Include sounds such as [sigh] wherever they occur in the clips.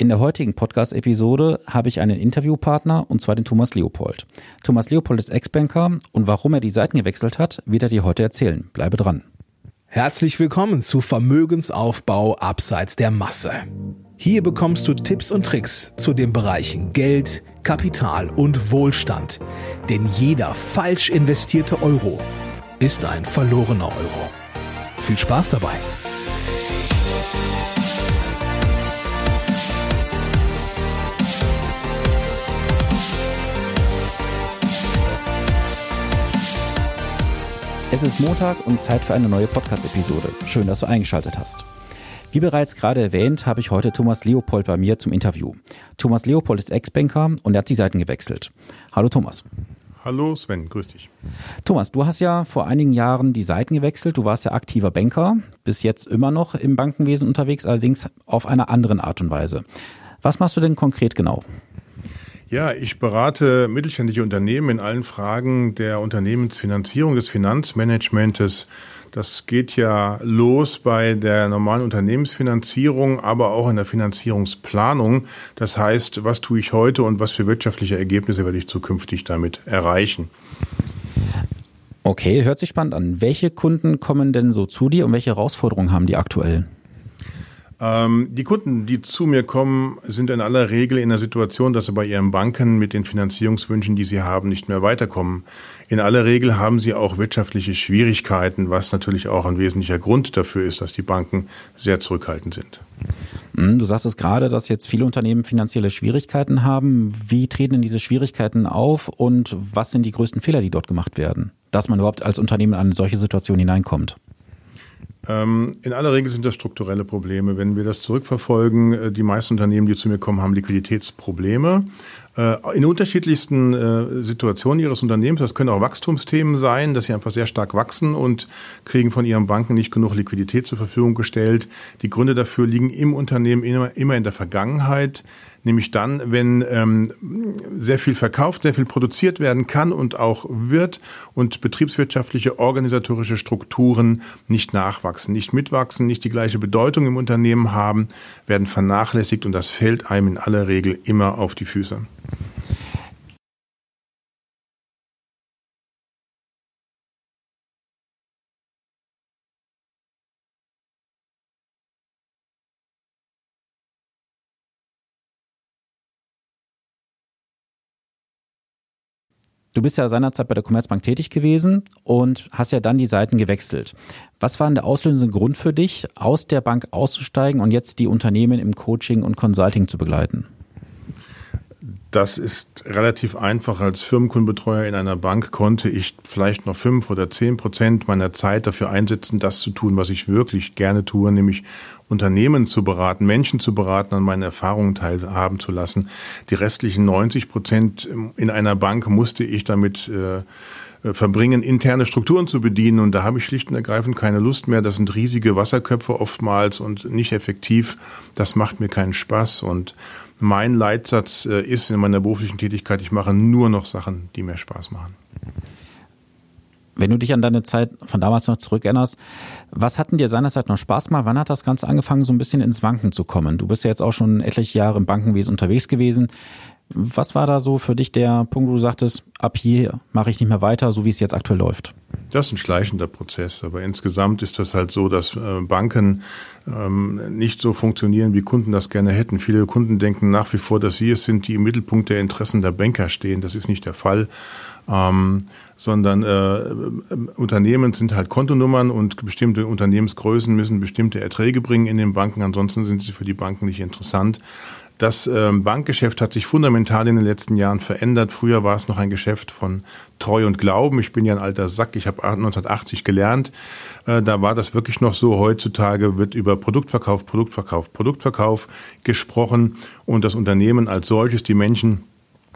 In der heutigen Podcast-Episode habe ich einen Interviewpartner und zwar den Thomas Leopold. Thomas Leopold ist Ex-Banker und warum er die Seiten gewechselt hat, wird er dir heute erzählen. Bleibe dran. Herzlich willkommen zu Vermögensaufbau abseits der Masse. Hier bekommst du Tipps und Tricks zu den Bereichen Geld, Kapital und Wohlstand. Denn jeder falsch investierte Euro ist ein verlorener Euro. Viel Spaß dabei! Es ist Montag und Zeit für eine neue Podcast-Episode. Schön, dass du eingeschaltet hast. Wie bereits gerade erwähnt, habe ich heute Thomas Leopold bei mir zum Interview. Thomas Leopold ist Ex-Banker und er hat die Seiten gewechselt. Hallo Thomas. Hallo Sven, grüß dich. Thomas, du hast ja vor einigen Jahren die Seiten gewechselt. Du warst ja aktiver Banker, bis jetzt immer noch im Bankenwesen unterwegs, allerdings auf einer anderen Art und Weise. Was machst du denn konkret genau? Ja, ich berate mittelständische Unternehmen in allen Fragen der Unternehmensfinanzierung, des Finanzmanagementes. Das geht ja los bei der normalen Unternehmensfinanzierung, aber auch in der Finanzierungsplanung. Das heißt, was tue ich heute und was für wirtschaftliche Ergebnisse werde ich zukünftig damit erreichen? Okay, hört sich spannend an. Welche Kunden kommen denn so zu dir und welche Herausforderungen haben die aktuell? Ähm, die Kunden, die zu mir kommen, sind in aller Regel in der Situation, dass sie bei ihren Banken mit den Finanzierungswünschen, die sie haben, nicht mehr weiterkommen. In aller Regel haben sie auch wirtschaftliche Schwierigkeiten, was natürlich auch ein wesentlicher Grund dafür ist, dass die Banken sehr zurückhaltend sind. Hm, du sagst es gerade, dass jetzt viele Unternehmen finanzielle Schwierigkeiten haben. Wie treten denn diese Schwierigkeiten auf und was sind die größten Fehler, die dort gemacht werden, dass man überhaupt als Unternehmen in eine solche Situation hineinkommt? Ähm, in aller Regel sind das strukturelle Probleme. Wenn wir das zurückverfolgen, äh, die meisten Unternehmen, die zu mir kommen, haben Liquiditätsprobleme. Äh, in unterschiedlichsten äh, Situationen ihres Unternehmens. Das können auch Wachstumsthemen sein, dass sie einfach sehr stark wachsen und kriegen von ihren Banken nicht genug Liquidität zur Verfügung gestellt. Die Gründe dafür liegen im Unternehmen immer in der Vergangenheit nämlich dann, wenn ähm, sehr viel verkauft, sehr viel produziert werden kann und auch wird und betriebswirtschaftliche organisatorische Strukturen nicht nachwachsen, nicht mitwachsen, nicht die gleiche Bedeutung im Unternehmen haben, werden vernachlässigt und das fällt einem in aller Regel immer auf die Füße. Du bist ja seinerzeit bei der Commerzbank tätig gewesen und hast ja dann die Seiten gewechselt. Was war denn der auslösende Grund für dich, aus der Bank auszusteigen und jetzt die Unternehmen im Coaching und Consulting zu begleiten? Das ist relativ einfach. Als Firmenkundenbetreuer in einer Bank konnte ich vielleicht noch fünf oder zehn Prozent meiner Zeit dafür einsetzen, das zu tun, was ich wirklich gerne tue, nämlich Unternehmen zu beraten, Menschen zu beraten, an meinen Erfahrungen teilhaben zu lassen. Die restlichen 90 Prozent in einer Bank musste ich damit äh, verbringen, interne Strukturen zu bedienen. Und da habe ich schlicht und ergreifend keine Lust mehr. Das sind riesige Wasserköpfe oftmals und nicht effektiv. Das macht mir keinen Spaß. Und mein Leitsatz äh, ist in meiner beruflichen Tätigkeit, ich mache nur noch Sachen, die mir Spaß machen. Wenn du dich an deine Zeit von damals noch zurückerinnerst, was hatten dir seinerzeit noch Spaß gemacht? Wann hat das Ganze angefangen, so ein bisschen ins Wanken zu kommen? Du bist ja jetzt auch schon etliche Jahre im Bankenwesen unterwegs gewesen. Was war da so für dich der Punkt, wo du sagtest, ab hier mache ich nicht mehr weiter, so wie es jetzt aktuell läuft? Das ist ein schleichender Prozess, aber insgesamt ist das halt so, dass äh, Banken ähm, nicht so funktionieren, wie Kunden das gerne hätten. Viele Kunden denken nach wie vor, dass sie es sind, die im Mittelpunkt der Interessen der Banker stehen. Das ist nicht der Fall. Ähm, sondern äh, Unternehmen sind halt Kontonummern und bestimmte Unternehmensgrößen müssen bestimmte Erträge bringen in den Banken, ansonsten sind sie für die Banken nicht interessant. Das ähm, Bankgeschäft hat sich fundamental in den letzten Jahren verändert. Früher war es noch ein Geschäft von Treu und Glauben. Ich bin ja ein alter Sack, ich habe 1980 gelernt. Äh, da war das wirklich noch so. Heutzutage wird über Produktverkauf, Produktverkauf, Produktverkauf gesprochen und das Unternehmen als solches, die Menschen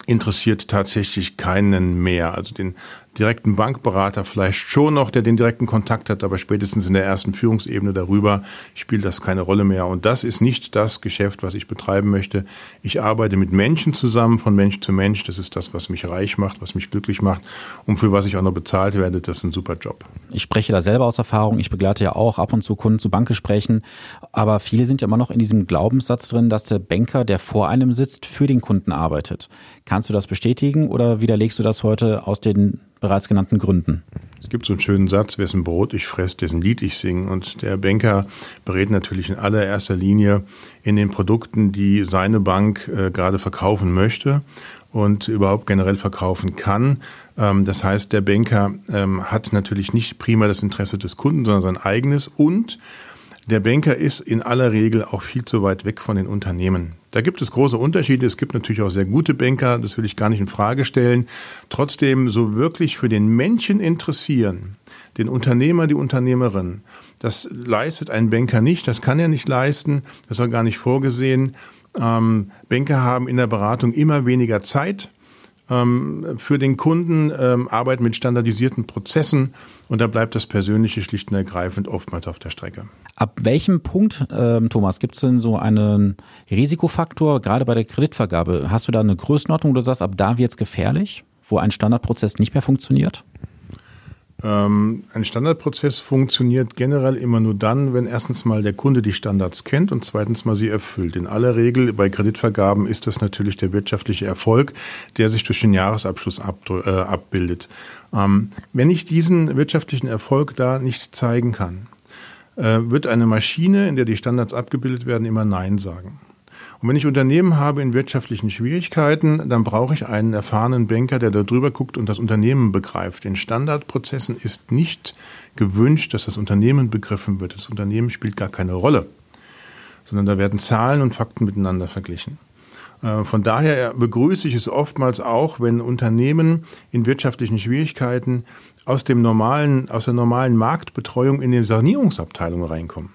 interessiert tatsächlich keinen mehr. Also den direkten Bankberater vielleicht schon noch, der den direkten Kontakt hat, aber spätestens in der ersten Führungsebene darüber spielt das keine Rolle mehr. Und das ist nicht das Geschäft, was ich betreiben möchte. Ich arbeite mit Menschen zusammen, von Mensch zu Mensch. Das ist das, was mich reich macht, was mich glücklich macht und für was ich auch noch bezahlt werde. Das ist ein super Job. Ich spreche da selber aus Erfahrung. Ich begleite ja auch ab und zu Kunden zu Bankgesprächen. Aber viele sind ja immer noch in diesem Glaubenssatz drin, dass der Banker, der vor einem sitzt, für den Kunden arbeitet. Kannst du das bestätigen oder widerlegst du das heute aus den bereits genannten Gründen? Es gibt so einen schönen Satz, wessen Brot ich fresse, dessen Lied ich singe. Und der Banker berät natürlich in allererster Linie in den Produkten, die seine Bank äh, gerade verkaufen möchte und überhaupt generell verkaufen kann. Ähm, das heißt, der Banker ähm, hat natürlich nicht prima das Interesse des Kunden, sondern sein eigenes und der Banker ist in aller Regel auch viel zu weit weg von den Unternehmen. Da gibt es große Unterschiede. Es gibt natürlich auch sehr gute Banker, das will ich gar nicht in Frage stellen. Trotzdem so wirklich für den Menschen interessieren, den Unternehmer, die Unternehmerin, das leistet ein Banker nicht, das kann er nicht leisten, das war gar nicht vorgesehen. Ähm, Banker haben in der Beratung immer weniger Zeit ähm, für den Kunden, ähm, arbeiten mit standardisierten Prozessen und da bleibt das Persönliche schlicht und ergreifend oftmals auf der Strecke. Ab welchem Punkt, ähm, Thomas, gibt es denn so einen Risikofaktor, gerade bei der Kreditvergabe? Hast du da eine Größenordnung, wo du sagst, ab da wird es gefährlich, wo ein Standardprozess nicht mehr funktioniert? Ähm, ein Standardprozess funktioniert generell immer nur dann, wenn erstens mal der Kunde die Standards kennt und zweitens mal sie erfüllt. In aller Regel bei Kreditvergaben ist das natürlich der wirtschaftliche Erfolg, der sich durch den Jahresabschluss ab, äh, abbildet. Ähm, wenn ich diesen wirtschaftlichen Erfolg da nicht zeigen kann, wird eine Maschine, in der die Standards abgebildet werden, immer Nein sagen. Und wenn ich Unternehmen habe in wirtschaftlichen Schwierigkeiten, dann brauche ich einen erfahrenen Banker, der da drüber guckt und das Unternehmen begreift. In Standardprozessen ist nicht gewünscht, dass das Unternehmen begriffen wird. Das Unternehmen spielt gar keine Rolle, sondern da werden Zahlen und Fakten miteinander verglichen. Äh, von daher begrüße ich es oftmals auch, wenn Unternehmen in wirtschaftlichen Schwierigkeiten aus dem normalen, aus der normalen Marktbetreuung in den Sanierungsabteilungen reinkommen.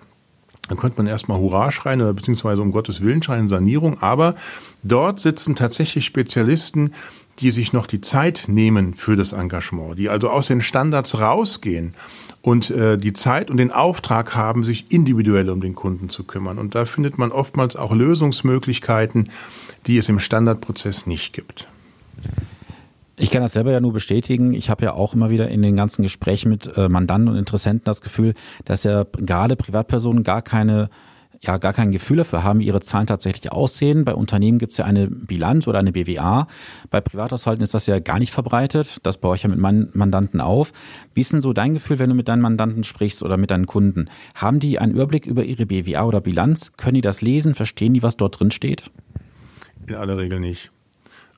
Dann könnte man erstmal Hurra schreien oder beziehungsweise um Gottes Willen schreien, Sanierung. Aber dort sitzen tatsächlich Spezialisten, die sich noch die Zeit nehmen für das Engagement, die also aus den Standards rausgehen und äh, die Zeit und den Auftrag haben, sich individuell um den Kunden zu kümmern. Und da findet man oftmals auch Lösungsmöglichkeiten, die es im Standardprozess nicht gibt. Ich kann das selber ja nur bestätigen. Ich habe ja auch immer wieder in den ganzen Gesprächen mit äh, Mandanten und Interessenten das Gefühl, dass ja gerade Privatpersonen gar keine ja gar kein Gefühl dafür haben, wie ihre Zahlen tatsächlich aussehen. Bei Unternehmen gibt es ja eine Bilanz oder eine BWA. Bei Privathaushalten ist das ja gar nicht verbreitet. Das baue ich ja mit meinen Mandanten auf. Wie ist denn so dein Gefühl, wenn du mit deinen Mandanten sprichst oder mit deinen Kunden? Haben die einen Überblick über ihre BWA oder Bilanz? Können die das lesen? Verstehen die, was dort drin steht? In aller Regel nicht.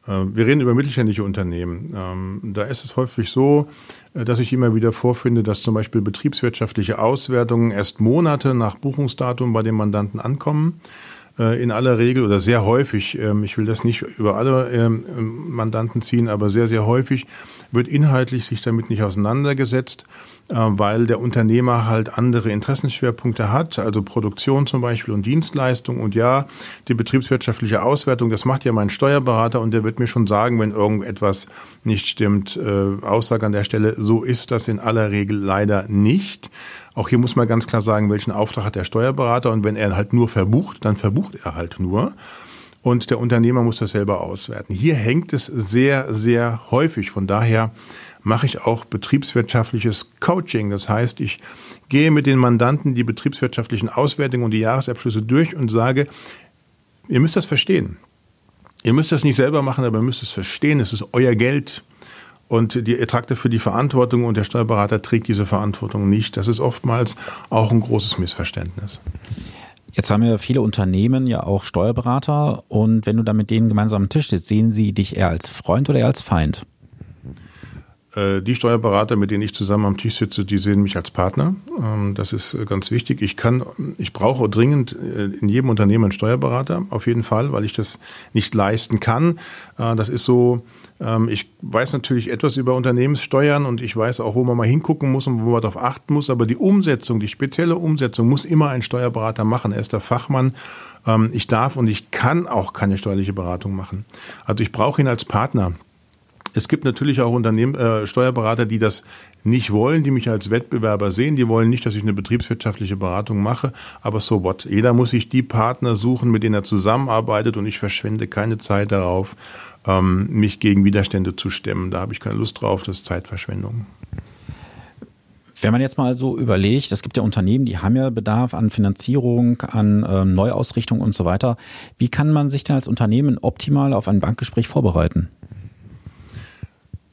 Ähm, wir reden über mittelständische Unternehmen. Ähm, da ist es häufig so, dass ich immer wieder vorfinde, dass zum Beispiel betriebswirtschaftliche Auswertungen erst Monate nach Buchungsdatum bei den Mandanten ankommen. Äh, in aller Regel oder sehr häufig, ähm, ich will das nicht über alle Mandanten ziehen, aber sehr, sehr häufig wird inhaltlich sich damit nicht auseinandergesetzt äh, weil der Unternehmer halt andere Interessenschwerpunkte hat, also Produktion zum Beispiel und Dienstleistung. Und ja, die betriebswirtschaftliche Auswertung, das macht ja mein Steuerberater und der wird mir schon sagen, wenn irgendetwas nicht stimmt. Äh, Aussage an der Stelle, so ist das in aller Regel leider nicht. Auch hier muss man ganz klar sagen, welchen Auftrag hat der Steuerberater und wenn er halt nur verbucht, dann verbucht er halt nur und der Unternehmer muss das selber auswerten. Hier hängt es sehr, sehr häufig. Von daher mache ich auch betriebswirtschaftliches Coaching. Das heißt, ich gehe mit den Mandanten die betriebswirtschaftlichen Auswertungen und die Jahresabschlüsse durch und sage, ihr müsst das verstehen. Ihr müsst das nicht selber machen, aber ihr müsst es verstehen. Es ist euer Geld. Und ihr tragt dafür die Verantwortung und der Steuerberater trägt diese Verantwortung nicht. Das ist oftmals auch ein großes Missverständnis. Jetzt haben ja viele Unternehmen ja auch Steuerberater und wenn du da mit denen gemeinsam am Tisch sitzt, sehen sie dich eher als Freund oder eher als Feind? Äh, die Steuerberater, mit denen ich zusammen am Tisch sitze, die sehen mich als Partner. Ähm, das ist äh, ganz wichtig. Ich kann, ich brauche dringend äh, in jedem Unternehmen einen Steuerberater, auf jeden Fall, weil ich das nicht leisten kann. Das ist so, ähm, ich weiß natürlich etwas über Unternehmenssteuern und ich weiß auch, wo man mal hingucken muss und wo man darauf achten muss. Aber die Umsetzung, die spezielle Umsetzung muss immer ein Steuerberater machen. Er ist der Fachmann. Ähm, ich darf und ich kann auch keine steuerliche Beratung machen. Also ich brauche ihn als Partner. Es gibt natürlich auch Unternehmen, äh, Steuerberater, die das nicht wollen, die mich als Wettbewerber sehen. Die wollen nicht, dass ich eine betriebswirtschaftliche Beratung mache. Aber so what? Jeder muss sich die Partner suchen, mit denen er zusammenarbeitet und ich verschwende keine Zeit darauf, ähm, mich gegen Widerstände zu stemmen. Da habe ich keine Lust drauf. Das ist Zeitverschwendung. Wenn man jetzt mal so überlegt, es gibt ja Unternehmen, die haben ja Bedarf an Finanzierung, an äh, Neuausrichtung und so weiter. Wie kann man sich denn als Unternehmen optimal auf ein Bankgespräch vorbereiten?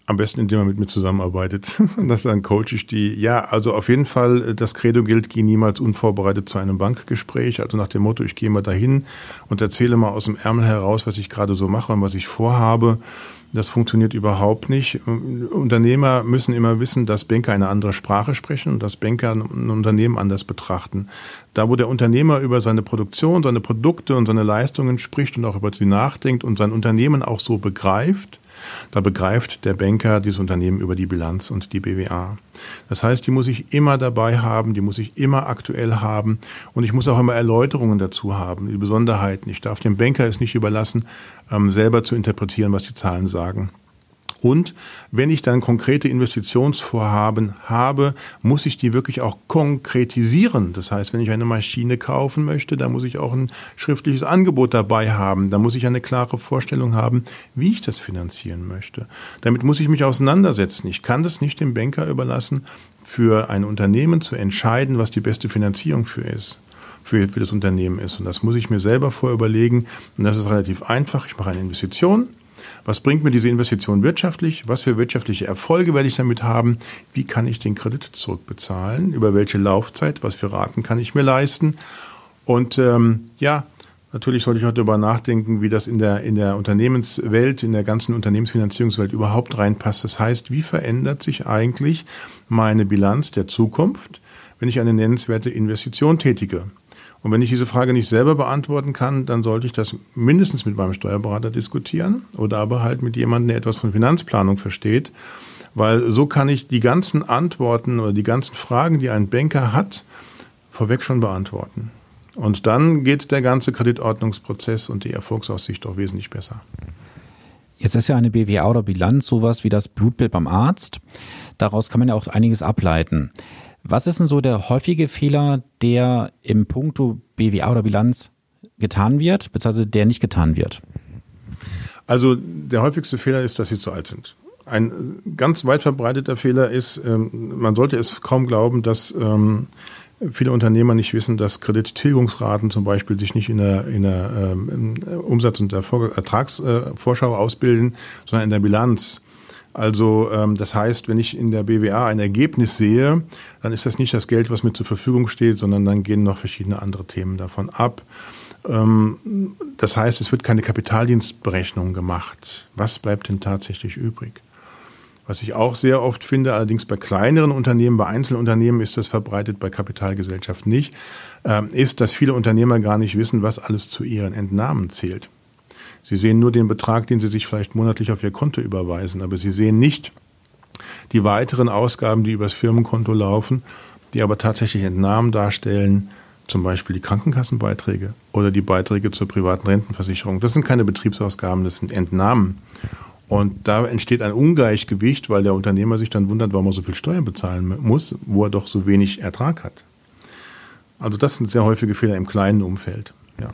Am besten, indem man mit mir zusammenarbeitet. [laughs] Das dann coach ich die. Ja, also auf jeden Fall, das Credo gilt, geh niemals unvorbereitet zu einem Bankgespräch. Also nach dem Motto, ich gehe mal dahin und erzähle mal aus dem Ärmel heraus, was ich gerade so mache und was ich vorhabe. Das funktioniert überhaupt nicht. Unternehmer müssen immer wissen, dass Banker eine andere Sprache sprechen und dass Banker ein Unternehmen anders betrachten. Da, wo der Unternehmer über seine Produktion, seine Produkte und seine Leistungen spricht und auch über sie nachdenkt und sein Unternehmen auch so begreift, da begreift der Banker dieses Unternehmen über die Bilanz und die BWA. Das heißt, die muss ich immer dabei haben, die muss ich immer aktuell haben und ich muss auch immer Erläuterungen dazu haben, die Besonderheiten. Ich darf dem Banker es nicht überlassen, ähm, selber zu interpretieren, was die Zahlen sagen. Und wenn ich dann konkrete Investitionsvorhaben habe, muss ich die wirklich auch konkretisieren. Das heißt, wenn ich eine Maschine kaufen möchte, dann muss ich auch ein schriftliches Angebot dabei haben. Da muss ich eine klare Vorstellung haben, wie ich das finanzieren möchte. Damit muss ich mich auseinandersetzen. Ich kann das nicht dem Banker überlassen, für ein Unternehmen zu entscheiden, was die beste Finanzierung für ist für, für das Unternehmen ist. Und das muss ich mir selber vorüberlegen. Und das ist relativ einfach. Ich mache eine Investition, was bringt mir diese Investition wirtschaftlich? Was für wirtschaftliche Erfolge werde ich damit haben? Wie kann ich den Kredit zurückbezahlen? Über welche Laufzeit? Was für Raten kann ich mir leisten? Und ähm, ja, natürlich sollte ich auch darüber nachdenken, wie das in der, in der Unternehmenswelt, in der ganzen Unternehmensfinanzierungswelt überhaupt reinpasst. Das heißt, wie verändert sich eigentlich meine Bilanz der Zukunft, wenn ich eine nennenswerte Investition tätige? Und wenn ich diese Frage nicht selber beantworten kann, dann sollte ich das mindestens mit meinem Steuerberater diskutieren oder aber halt mit jemandem, der etwas von Finanzplanung versteht. Weil so kann ich die ganzen Antworten oder die ganzen Fragen, die ein Banker hat, vorweg schon beantworten. Und dann geht der ganze Kreditordnungsprozess und die Erfolgsaussicht auch wesentlich besser. Jetzt ist ja eine BWA oder Bilanz sowas wie das Blutbild beim Arzt. Daraus kann man ja auch einiges ableiten. Was ist denn so der häufige Fehler, der im Punkto BWA oder Bilanz getan wird, beziehungsweise der nicht getan wird? Also der häufigste Fehler ist, dass sie zu alt sind. Ein ganz weit verbreiteter Fehler ist, ähm, man sollte es kaum glauben, dass ähm, viele Unternehmer nicht wissen, dass Kredittilgungsraten zum Beispiel sich nicht in der, in der ähm, Umsatz- und der Ertragsvorschau ausbilden, sondern in der Bilanz. Also ähm, das heißt, wenn ich in der BWA ein Ergebnis sehe, dann ist das nicht das Geld, was mir zur Verfügung steht, sondern dann gehen noch verschiedene andere Themen davon ab. Ähm, das heißt, es wird keine Kapitaldienstberechnung gemacht. Was bleibt denn tatsächlich übrig? Was ich auch sehr oft finde, allerdings bei kleineren Unternehmen, bei Einzelunternehmen ist das verbreitet, bei Kapitalgesellschaften nicht, äh, ist, dass viele Unternehmer gar nicht wissen, was alles zu ihren Entnahmen zählt. Sie sehen nur den Betrag, den Sie sich vielleicht monatlich auf Ihr Konto überweisen, aber Sie sehen nicht die weiteren Ausgaben, die übers Firmenkonto laufen, die aber tatsächlich Entnahmen darstellen, zum Beispiel die Krankenkassenbeiträge oder die Beiträge zur privaten Rentenversicherung. Das sind keine Betriebsausgaben, das sind Entnahmen. Und da entsteht ein Ungleichgewicht, weil der Unternehmer sich dann wundert, warum er so viel Steuern bezahlen muss, wo er doch so wenig Ertrag hat. Also das sind sehr häufige Fehler im kleinen Umfeld. Ja.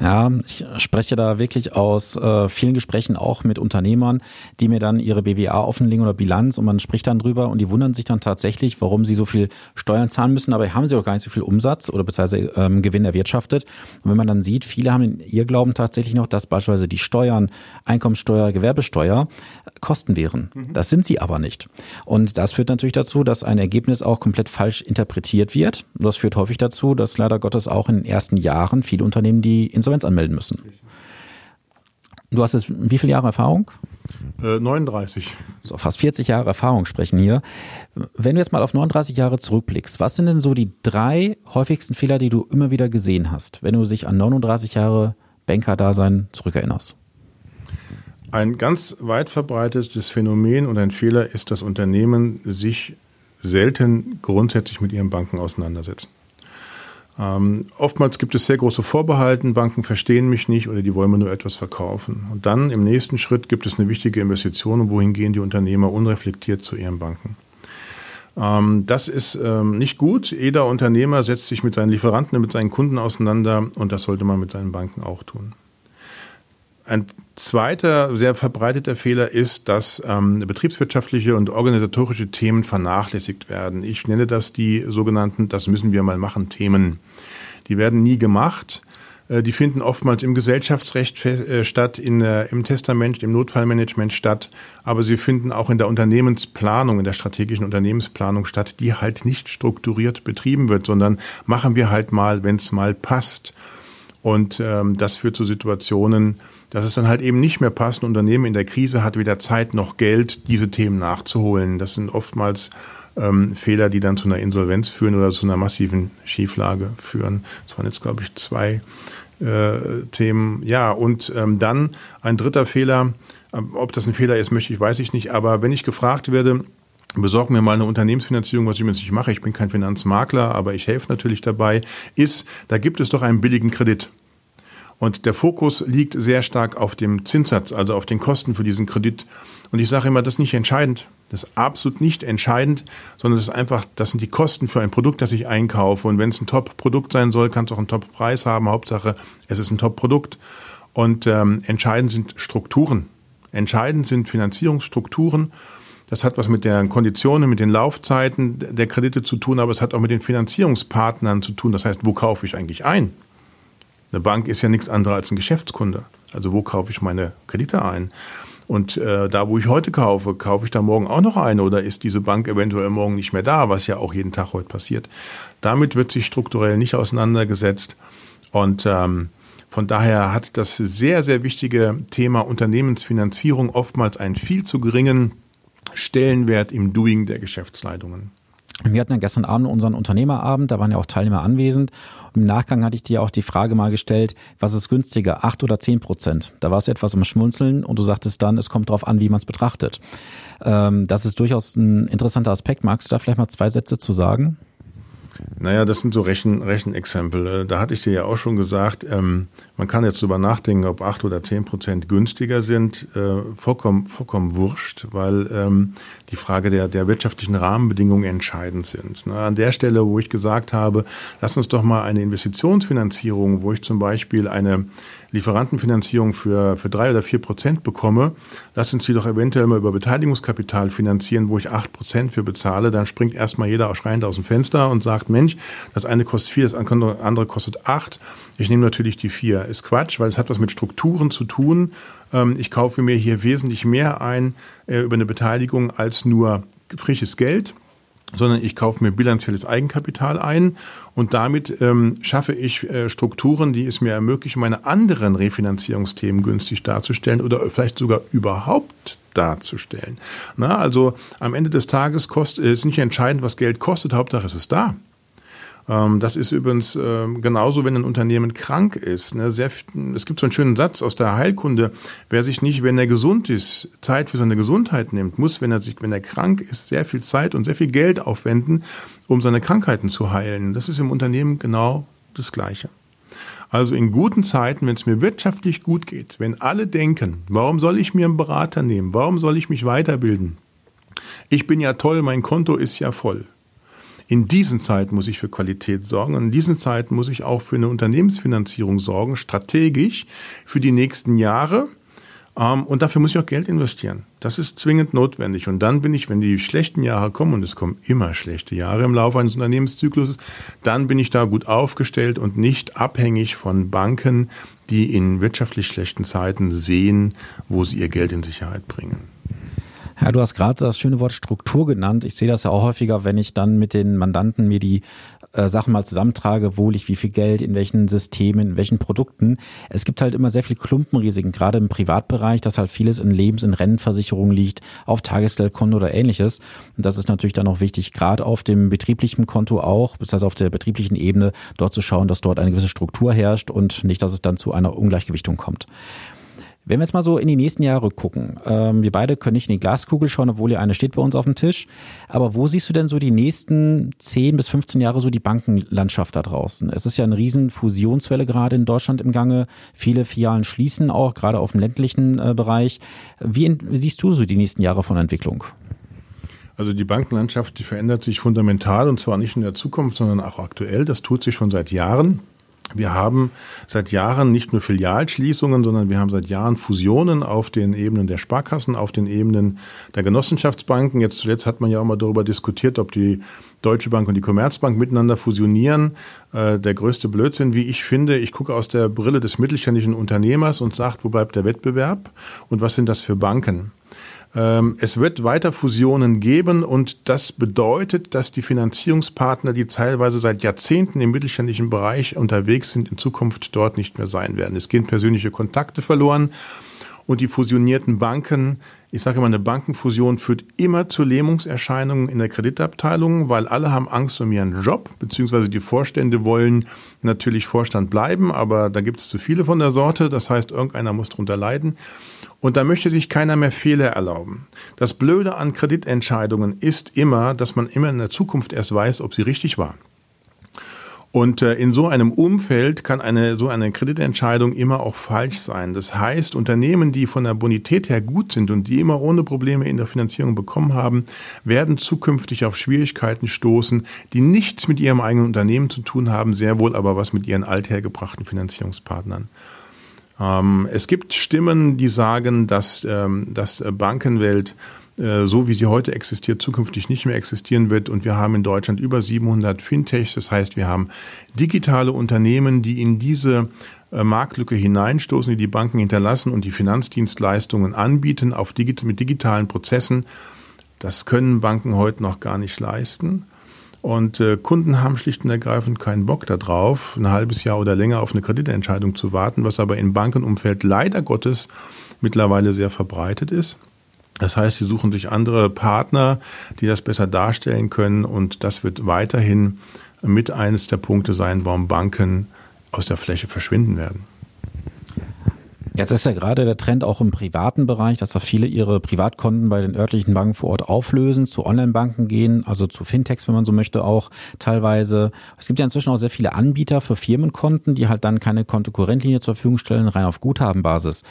Ja, ich spreche da wirklich aus äh, vielen Gesprächen auch mit Unternehmern, die mir dann ihre BWA offenlegen oder Bilanz und man spricht dann drüber und die wundern sich dann tatsächlich, warum sie so viel Steuern zahlen müssen, aber haben sie auch gar nicht so viel Umsatz oder beziehungsweise ähm, Gewinn erwirtschaftet. Und wenn man dann sieht, viele haben in ihr Glauben tatsächlich noch, dass beispielsweise die Steuern, Einkommensteuer, Gewerbesteuer Kosten wären. Mhm. Das sind sie aber nicht. Und das führt natürlich dazu, dass ein Ergebnis auch komplett falsch interpretiert wird. Das führt häufig dazu, dass leider Gottes auch in den ersten Jahren viele Unternehmen die Insolvenz anmelden müssen. Du hast jetzt wie viele Jahre Erfahrung? Äh, 39. So, fast 40 Jahre Erfahrung sprechen hier. Wenn du jetzt mal auf 39 Jahre zurückblickst, was sind denn so die drei häufigsten Fehler, die du immer wieder gesehen hast, wenn du dich an 39 Jahre Banker-Dasein zurückerinnerst? Ein ganz weit verbreitetes Phänomen und ein Fehler ist, dass Unternehmen sich selten grundsätzlich mit ihren Banken auseinandersetzen. Ähm, oftmals gibt es sehr große Vorbehalten, Banken verstehen mich nicht oder die wollen mir nur etwas verkaufen. Und dann im nächsten Schritt gibt es eine wichtige Investition und wohin gehen die Unternehmer unreflektiert zu ihren Banken. Ähm, das ist ähm, nicht gut. Jeder Unternehmer setzt sich mit seinen Lieferanten und mit seinen Kunden auseinander und das sollte man mit seinen Banken auch tun. Ein zweiter sehr verbreiteter Fehler ist, dass ähm, betriebswirtschaftliche und organisatorische Themen vernachlässigt werden. Ich nenne das die sogenannten, das müssen wir mal machen, Themen. Die werden nie gemacht. Äh, die finden oftmals im Gesellschaftsrecht äh, statt, in, äh, im Testament, im Notfallmanagement statt, aber sie finden auch in der Unternehmensplanung, in der strategischen Unternehmensplanung statt, die halt nicht strukturiert betrieben wird, sondern machen wir halt mal, wenn es mal passt. Und ähm, das führt zu Situationen, dass es dann halt eben nicht mehr passt. Ein Unternehmen in der Krise hat weder Zeit noch Geld, diese Themen nachzuholen. Das sind oftmals ähm, Fehler, die dann zu einer Insolvenz führen oder zu einer massiven Schieflage führen. Das waren jetzt, glaube ich, zwei äh, Themen. Ja, und ähm, dann ein dritter Fehler. Ähm, ob das ein Fehler ist, möchte ich, weiß ich nicht. Aber wenn ich gefragt werde, besorg mir mal eine Unternehmensfinanzierung, was ich übrigens nicht mache, ich bin kein Finanzmakler, aber ich helfe natürlich dabei, ist, da gibt es doch einen billigen Kredit. Und der Fokus liegt sehr stark auf dem Zinssatz, also auf den Kosten für diesen Kredit. Und ich sage immer, das ist nicht entscheidend. Das ist absolut nicht entscheidend, sondern das ist einfach, das sind die Kosten für ein Produkt, das ich einkaufe. Und wenn es ein Top-Produkt sein soll, kann es auch einen Top-Preis haben. Hauptsache, es ist ein Top-Produkt. Und ähm, entscheidend sind Strukturen. Entscheidend sind Finanzierungsstrukturen. Das hat was mit den Konditionen, mit den Laufzeiten der Kredite zu tun, aber es hat auch mit den Finanzierungspartnern zu tun. Das heißt, wo kaufe ich eigentlich ein? Eine Bank ist ja nichts anderes als ein Geschäftskunde. Also wo kaufe ich meine Kredite ein? Und äh, da, wo ich heute kaufe, kaufe ich da morgen auch noch eine oder ist diese Bank eventuell morgen nicht mehr da, was ja auch jeden Tag heute passiert. Damit wird sich strukturell nicht auseinandergesetzt. Und ähm, von daher hat das sehr, sehr wichtige Thema Unternehmensfinanzierung oftmals einen viel zu geringen Stellenwert im Doing der Geschäftsleitungen. Wir hatten ja gestern Abend unseren Unternehmerabend, da waren ja auch Teilnehmer anwesend. Und im Nachgang hatte ich dir auch die Frage mal gestellt, was ist günstiger, acht oder zehn Prozent? Da warst du etwas am Schmunzeln und du sagtest dann, es kommt darauf an, wie man es betrachtet. Ähm, das ist durchaus ein interessanter Aspekt. Magst du da vielleicht mal zwei Sätze zu sagen? Naja, das sind so Rechen, Rechenexempel. Da hatte ich dir ja auch schon gesagt, ähm, man kann jetzt drüber nachdenken, ob acht oder zehn Prozent günstiger sind. Äh, vollkommen, vollkommen wurscht, weil ähm, die Frage der, der wirtschaftlichen Rahmenbedingungen entscheidend sind. Na, an der Stelle, wo ich gesagt habe, lass uns doch mal eine Investitionsfinanzierung, wo ich zum Beispiel eine Lieferantenfinanzierung für, für drei oder vier Prozent bekomme, lass uns die doch eventuell mal über Beteiligungskapital finanzieren, wo ich acht Prozent für bezahle, dann springt erstmal jeder schreiend aus dem Fenster und sagt, Mensch, das eine kostet vier, das andere kostet acht. Ich nehme natürlich die vier. Ist Quatsch, weil es hat was mit Strukturen zu tun. Ähm, ich kaufe mir hier wesentlich mehr ein äh, über eine Beteiligung als nur frisches Geld sondern ich kaufe mir bilanzielles Eigenkapital ein und damit ähm, schaffe ich äh, Strukturen, die es mir ermöglichen, meine anderen Refinanzierungsthemen günstig darzustellen oder vielleicht sogar überhaupt darzustellen. Na, also am Ende des Tages kostet, ist nicht entscheidend, was Geld kostet, Hauptsache es ist da. Ähm, das ist übrigens ähm, genauso, wenn ein Unternehmen krank ist. Ne? Sehr, es gibt so einen schönen Satz aus der Heilkunde. Wer sich nicht, wenn er gesund ist, Zeit für seine Gesundheit nimmt, muss, wenn er sich, wenn er krank ist, sehr viel Zeit und sehr viel Geld aufwenden, um seine Krankheiten zu heilen. Das ist im Unternehmen genau das Gleiche. Also in guten Zeiten, wenn es mir wirtschaftlich gut geht, wenn alle denken, warum soll ich mir einen Berater nehmen? Warum soll ich mich weiterbilden? Ich bin ja toll, mein Konto ist ja voll. In diesen Zeiten muss ich für Qualität sorgen. Und in diesen Zeiten muss ich auch für eine Unternehmensfinanzierung sorgen, strategisch für die nächsten Jahre. Ähm, und dafür muss ich auch Geld investieren. Das ist zwingend notwendig. Und dann bin ich, wenn die schlechten Jahre kommen, und es kommen immer schlechte Jahre im Laufe eines Unternehmenszykluses, dann bin ich da gut aufgestellt und nicht abhängig von Banken, die in wirtschaftlich schlechten Zeiten sehen, wo sie ihr Geld in Sicherheit bringen. Ja, du hast gerade das schöne Wort Struktur genannt. Ich sehe das ja auch häufiger, wenn ich dann mit den Mandanten mir die äh, Sachen mal zusammentrage, wo liegt wie viel Geld, in welchen Systemen, in welchen Produkten. Es gibt halt immer sehr viel Klumpenrisiken, gerade im Privatbereich, dass halt vieles in Lebens-, in Rentenversicherungen liegt, auf Tagesgeldkonto oder ähnliches. Und das ist natürlich dann auch wichtig, gerade auf dem betrieblichen Konto auch, das heißt auf der betrieblichen Ebene, dort zu schauen, dass dort eine gewisse Struktur herrscht und nicht, dass es dann zu einer Ungleichgewichtung kommt. Wenn wir jetzt mal so in die nächsten Jahre gucken, ähm, wir beide können nicht in die Glaskugel schauen, obwohl ja eine steht bei uns auf dem Tisch. Aber wo siehst du denn so die nächsten 10 bis 15 Jahre so die Bankenlandschaft da draußen? Es ist ja eine riesen Fusionswelle gerade in Deutschland im Gange. Viele Filialen schließen auch, gerade auf dem ländlichen äh, Bereich. Wie, siehst du so die nächsten Jahre von Entwicklung? Also die Bankenlandschaft, die verändert sich fundamental und zwar nicht in der Zukunft, sondern auch aktuell. Das tut sich schon seit Jahren. Wir haben seit Jahren nicht nur Filialschließungen, sondern wir haben seit Jahren Fusionen auf den Ebenen der Sparkassen, auf den Ebenen der Genossenschaftsbanken. Jetzt zuletzt hat man ja auch mal darüber diskutiert, ob die Deutsche Bank und die Commerzbank miteinander fusionieren. Äh, der größte Blödsinn, wie ich finde. Ich gucke aus der Brille des mittelständischen Unternehmers und sage, wo bleibt der Wettbewerb und was sind das für Banken? Ähm, es wird weiter Fusionen geben und das bedeutet, dass die Finanzierungspartner, die teilweise seit Jahrzehnten im mittelständischen Bereich unterwegs sind, in Zukunft dort nicht mehr sein werden. Es gehen persönliche Kontakte verloren und die fusionierten Banken, ich sage immer, eine Bankenfusion führt immer zu Lähmungserscheinungen in der Kreditabteilung, weil alle haben Angst um ihren Job, beziehungsweise die Vorstände wollen natürlich Vorstand bleiben, aber da gibt es zu viele von der Sorte, das heißt, irgendeiner muss drunter leiden. Und da möchte sich keiner mehr Fehler erlauben. Das Blöde an Kreditentscheidungen ist immer, dass man immer in der Zukunft erst weiß, ob sie richtig waren. Und äh, in so einem Umfeld kann eine so eine Kreditentscheidung immer auch falsch sein. Das heißt, Unternehmen, die von der Bonität her gut sind und die immer ohne Probleme in der Finanzierung bekommen haben, werden zukünftig auf Schwierigkeiten stoßen, die nichts mit ihrem eigenen Unternehmen zu tun haben, sehr wohl aber was mit ihren althergebrachten Finanzierungspartnern. Ähm, es gibt Stimmen, die sagen, dass, ähm, dass Bankenwelt äh, so wie sie heute existiert, zukünftig nicht mehr existieren wird. Und wir haben in Deutschland über 700 Fintechs. Das heißt, wir haben digitale Unternehmen, die in diese äh, Marktlücke hineinstoßen, die die Banken hinterlassen und die Finanzdienstleistungen anbieten auf digit mit digitalen Prozessen. Das können Banken heute noch gar nicht leisten. Und äh, Kunden haben schlicht und ergreifend keinen Bock darauf, ein halbes Jahr oder länger auf eine Kreditentscheidung zu warten, was aber im Bankenumfeld leider Gottes mittlerweile sehr verbreitet ist. Das heißt, sie suchen sich andere Partner, die das besser darstellen können und das wird weiterhin mit eines der Punkte sein, warum Banken aus der Fläche verschwinden werden. Jetzt ist ja gerade der Trend auch im privaten Bereich, dass da viele ihre Privatkonten bei den örtlichen Banken vor Ort auflösen, zu Online-Banken gehen, also zu Fintechs, wenn man so möchte, auch teilweise. Es gibt ja inzwischen auch sehr viele Anbieter für Firmenkonten, die halt dann keine Kontokorrentlinie zur Verfügung stellen, rein auf Guthabenbasis.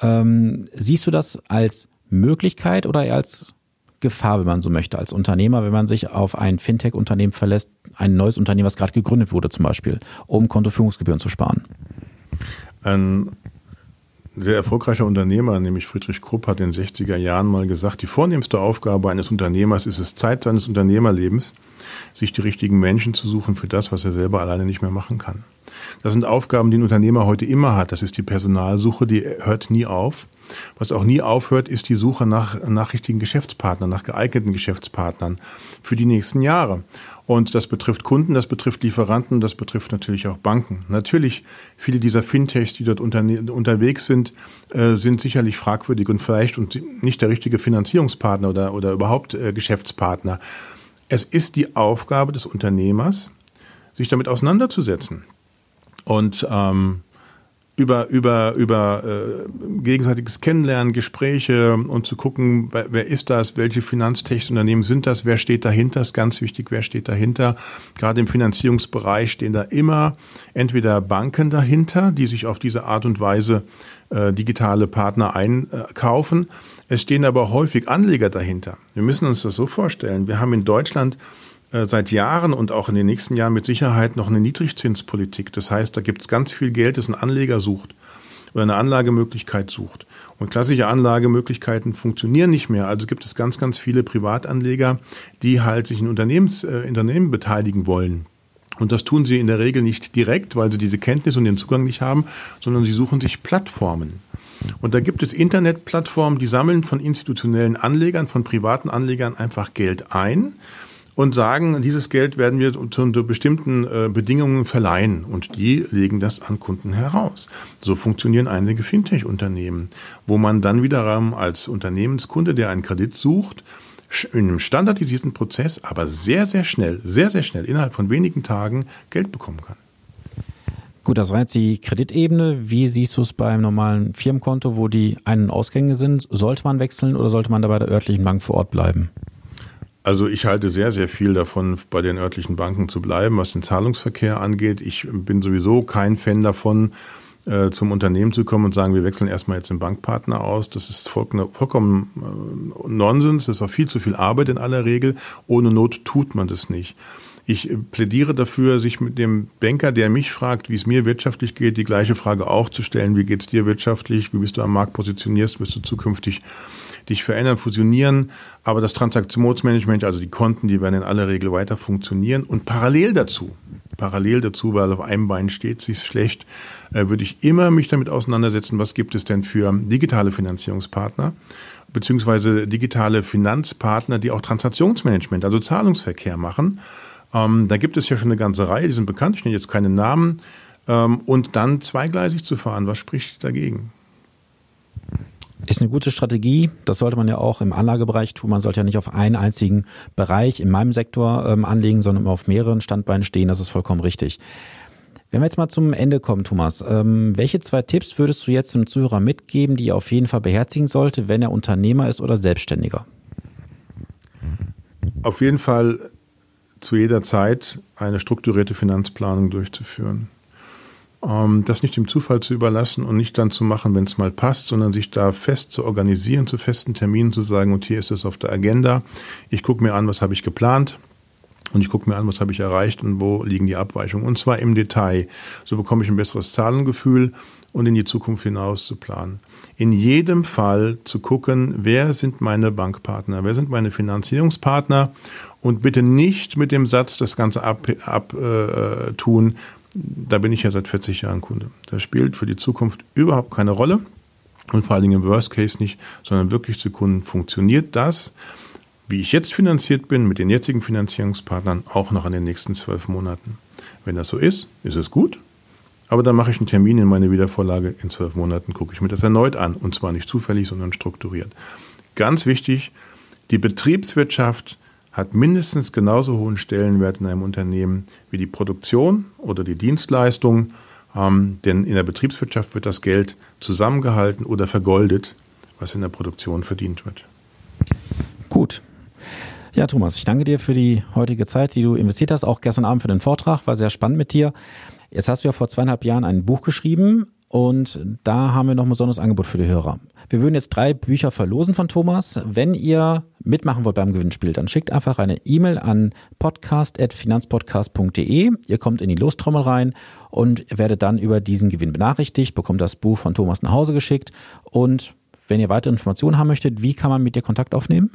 Ähm, siehst du das als Möglichkeit oder eher als Gefahr, wenn man so möchte, als Unternehmer, wenn man sich auf ein Fintech-Unternehmen verlässt, ein neues Unternehmen, was gerade gegründet wurde zum Beispiel, um Kontoführungsgebühren zu sparen? Ein sehr erfolgreicher Unternehmer, nämlich Friedrich Krupp, hat in den 60er Jahren mal gesagt, die vornehmste Aufgabe eines Unternehmers ist es, Zeit seines Unternehmerlebens, sich die richtigen Menschen zu suchen für das, was er selber alleine nicht mehr machen kann. Das sind Aufgaben, die ein Unternehmer heute immer hat. Das ist die Personalsuche, die hört nie auf. Was auch nie aufhört, ist die Suche nach, nach richtigen Geschäftspartnern, nach geeigneten Geschäftspartnern für die nächsten Jahre. Und das betrifft Kunden, das betrifft Lieferanten, das betrifft natürlich auch Banken. Natürlich, viele dieser Fintechs, die dort unterwegs sind, äh, sind sicherlich fragwürdig und vielleicht und nicht der richtige Finanzierungspartner oder, oder überhaupt äh, Geschäftspartner. Es ist die Aufgabe des Unternehmers, sich damit auseinanderzusetzen. Und ähm, über, über, über äh, gegenseitiges Kennenlernen, Gespräche und zu gucken, wer, ist das, welche Finanztechnikunternehmen sind das, wer steht dahinter, ist ganz wichtig, wer steht dahinter. Gerade im Finanzierungsbereich stehen da immer entweder Banken dahinter, die sich auf diese Art und Weise äh, digitale Partner einkaufen. Es stehen aber häufig Anleger dahinter. Wir müssen uns das so vorstellen. Wir haben in Deutschland seit Jahren und auch in den nächsten Jahren mit Sicherheit noch eine Niedrigzinspolitik. Das heißt, da gibt es ganz viel Geld, das ein Anleger sucht oder eine Anlagemöglichkeit sucht. Und klassische Anlagemöglichkeiten funktionieren nicht mehr. Also gibt es ganz, ganz viele Privatanleger, die halt sich in Unternehmens, äh, Unternehmen beteiligen wollen. Und das tun sie in der Regel nicht direkt, weil sie diese Kenntnis und den Zugang nicht haben, sondern sie suchen sich Plattformen. Und da gibt es Internetplattformen, die sammeln von institutionellen Anlegern, von privaten Anlegern einfach Geld ein und sagen, dieses Geld werden wir unter bestimmten äh, Bedingungen verleihen und die legen das an Kunden heraus. So funktionieren einige Fintech-Unternehmen, wo man dann wiederum als Unternehmenskunde, der einen Kredit sucht, in einem standardisierten Prozess, aber sehr, sehr schnell, sehr, sehr schnell, innerhalb von wenigen Tagen Geld bekommen kann. Gut, das war jetzt die Kreditebene. Wie siehst du es beim normalen Firmenkonto, wo die Ein- und Ausgänge sind? Sollte man wechseln oder sollte man da bei der örtlichen Bank vor Ort bleiben? Also ich halte sehr, sehr viel davon, bei den örtlichen Banken zu bleiben, was den Zahlungsverkehr angeht. Ich bin sowieso kein Fan davon, äh, zum Unternehmen zu kommen und sagen, wir wechseln erstmal jetzt den Bankpartner aus. Das ist vollkommen äh, Nonsens. Das ist auch viel zu viel Arbeit in aller Regel. Ohne Not tut man das nicht. Ich plädiere dafür, sich mit dem Banker, der mich fragt, wie es mir wirtschaftlich geht, die gleiche Frage auch zu stellen. Wie geht es dir wirtschaftlich? Wie bist du am Markt positionierst? Wirst du zukünftig dich verändern, fusionieren? Aber das Transaktionsmanagement, also die Konten, die werden in aller Regel weiter funktionieren. Und parallel dazu, parallel dazu, weil auf einem Bein steht sich schlecht, äh, würde ich immer mich damit auseinandersetzen, was gibt es denn für digitale Finanzierungspartner beziehungsweise digitale Finanzpartner, die auch Transaktionsmanagement, also Zahlungsverkehr machen. Ähm, da gibt es ja schon eine ganze Reihe, die sind bekannt, ich nenne jetzt keine Namen. Ähm, und dann zweigleisig zu fahren, was spricht dagegen? Ist eine gute Strategie. Das sollte man ja auch im Anlagebereich tun. Man sollte ja nicht auf einen einzigen Bereich in meinem Sektor ähm, anlegen, sondern immer auf mehreren Standbeinen stehen. Das ist vollkommen richtig. Wenn wir jetzt mal zum Ende kommen, Thomas, ähm, welche zwei Tipps würdest du jetzt dem Zuhörer mitgeben, die er auf jeden Fall beherzigen sollte, wenn er Unternehmer ist oder Selbstständiger? Auf jeden Fall zu jeder Zeit eine strukturierte Finanzplanung durchzuführen. Ähm, das nicht dem Zufall zu überlassen und nicht dann zu machen, wenn es mal passt, sondern sich da fest zu organisieren, zu festen Terminen zu sagen, und hier ist es auf der Agenda. Ich gucke mir an, was habe ich geplant. Und ich gucke mir an, was habe ich erreicht und wo liegen die Abweichungen. Und zwar im Detail. So bekomme ich ein besseres Zahlengefühl und in die Zukunft hinaus zu planen. In jedem Fall zu gucken, wer sind meine Bankpartner, wer sind meine Finanzierungspartner und bitte nicht mit dem Satz das Ganze abtun, ab, äh, tun, da bin ich ja seit 40 Jahren Kunde. Das spielt für die Zukunft überhaupt keine Rolle und vor allen Dingen im Worst Case nicht, sondern wirklich zu Kunden funktioniert das, wie ich jetzt finanziert bin, mit den jetzigen Finanzierungspartnern, auch noch in den nächsten zwölf Monaten. Wenn das so ist, ist es gut. Aber dann mache ich einen Termin in meine Wiedervorlage. In zwölf Monaten gucke ich mir das erneut an. Und zwar nicht zufällig, sondern strukturiert. Ganz wichtig, die Betriebswirtschaft hat mindestens genauso hohen Stellenwert in einem Unternehmen wie die Produktion oder die Dienstleistung. Ähm, denn in der Betriebswirtschaft wird das Geld zusammengehalten oder vergoldet, was in der Produktion verdient wird. Gut. Ja, Thomas, ich danke dir für die heutige Zeit, die du investiert hast, auch gestern Abend für den Vortrag. War sehr spannend mit dir. Jetzt hast du ja vor zweieinhalb Jahren ein Buch geschrieben und da haben wir noch ein besonderes Angebot für die Hörer. Wir würden jetzt drei Bücher verlosen von Thomas. Wenn ihr mitmachen wollt beim Gewinnspiel, dann schickt einfach eine E-Mail an podcast.finanzpodcast.de. Ihr kommt in die Lostrommel rein und werdet dann über diesen Gewinn benachrichtigt, bekommt das Buch von Thomas nach Hause geschickt. Und wenn ihr weitere Informationen haben möchtet, wie kann man mit dir Kontakt aufnehmen?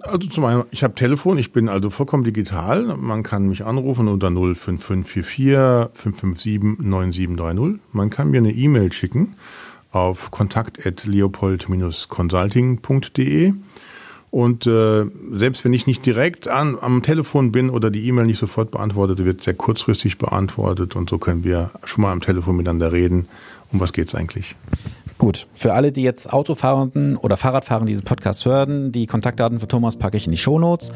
Also zum einen, ich habe Telefon, ich bin also vollkommen digital. Man kann mich anrufen unter 05544 557 9730. Man kann mir eine E-Mail schicken auf kontakt.leopold-consulting.de. Und äh, selbst wenn ich nicht direkt an, am Telefon bin oder die E-Mail nicht sofort beantwortet wird, sehr kurzfristig beantwortet. Und so können wir schon mal am Telefon miteinander reden. Um was geht's eigentlich? Gut, für alle, die jetzt Autofahrenden oder Fahrradfahrenden diesen Podcast hören, die Kontaktdaten für Thomas packe ich in die Shownotes.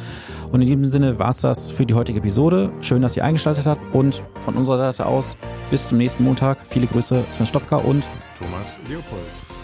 Und in diesem Sinne war es das für die heutige Episode. Schön, dass ihr eingeschaltet habt und von unserer Seite aus bis zum nächsten Montag. Viele Grüße, Sven Stopka und Thomas Leopold.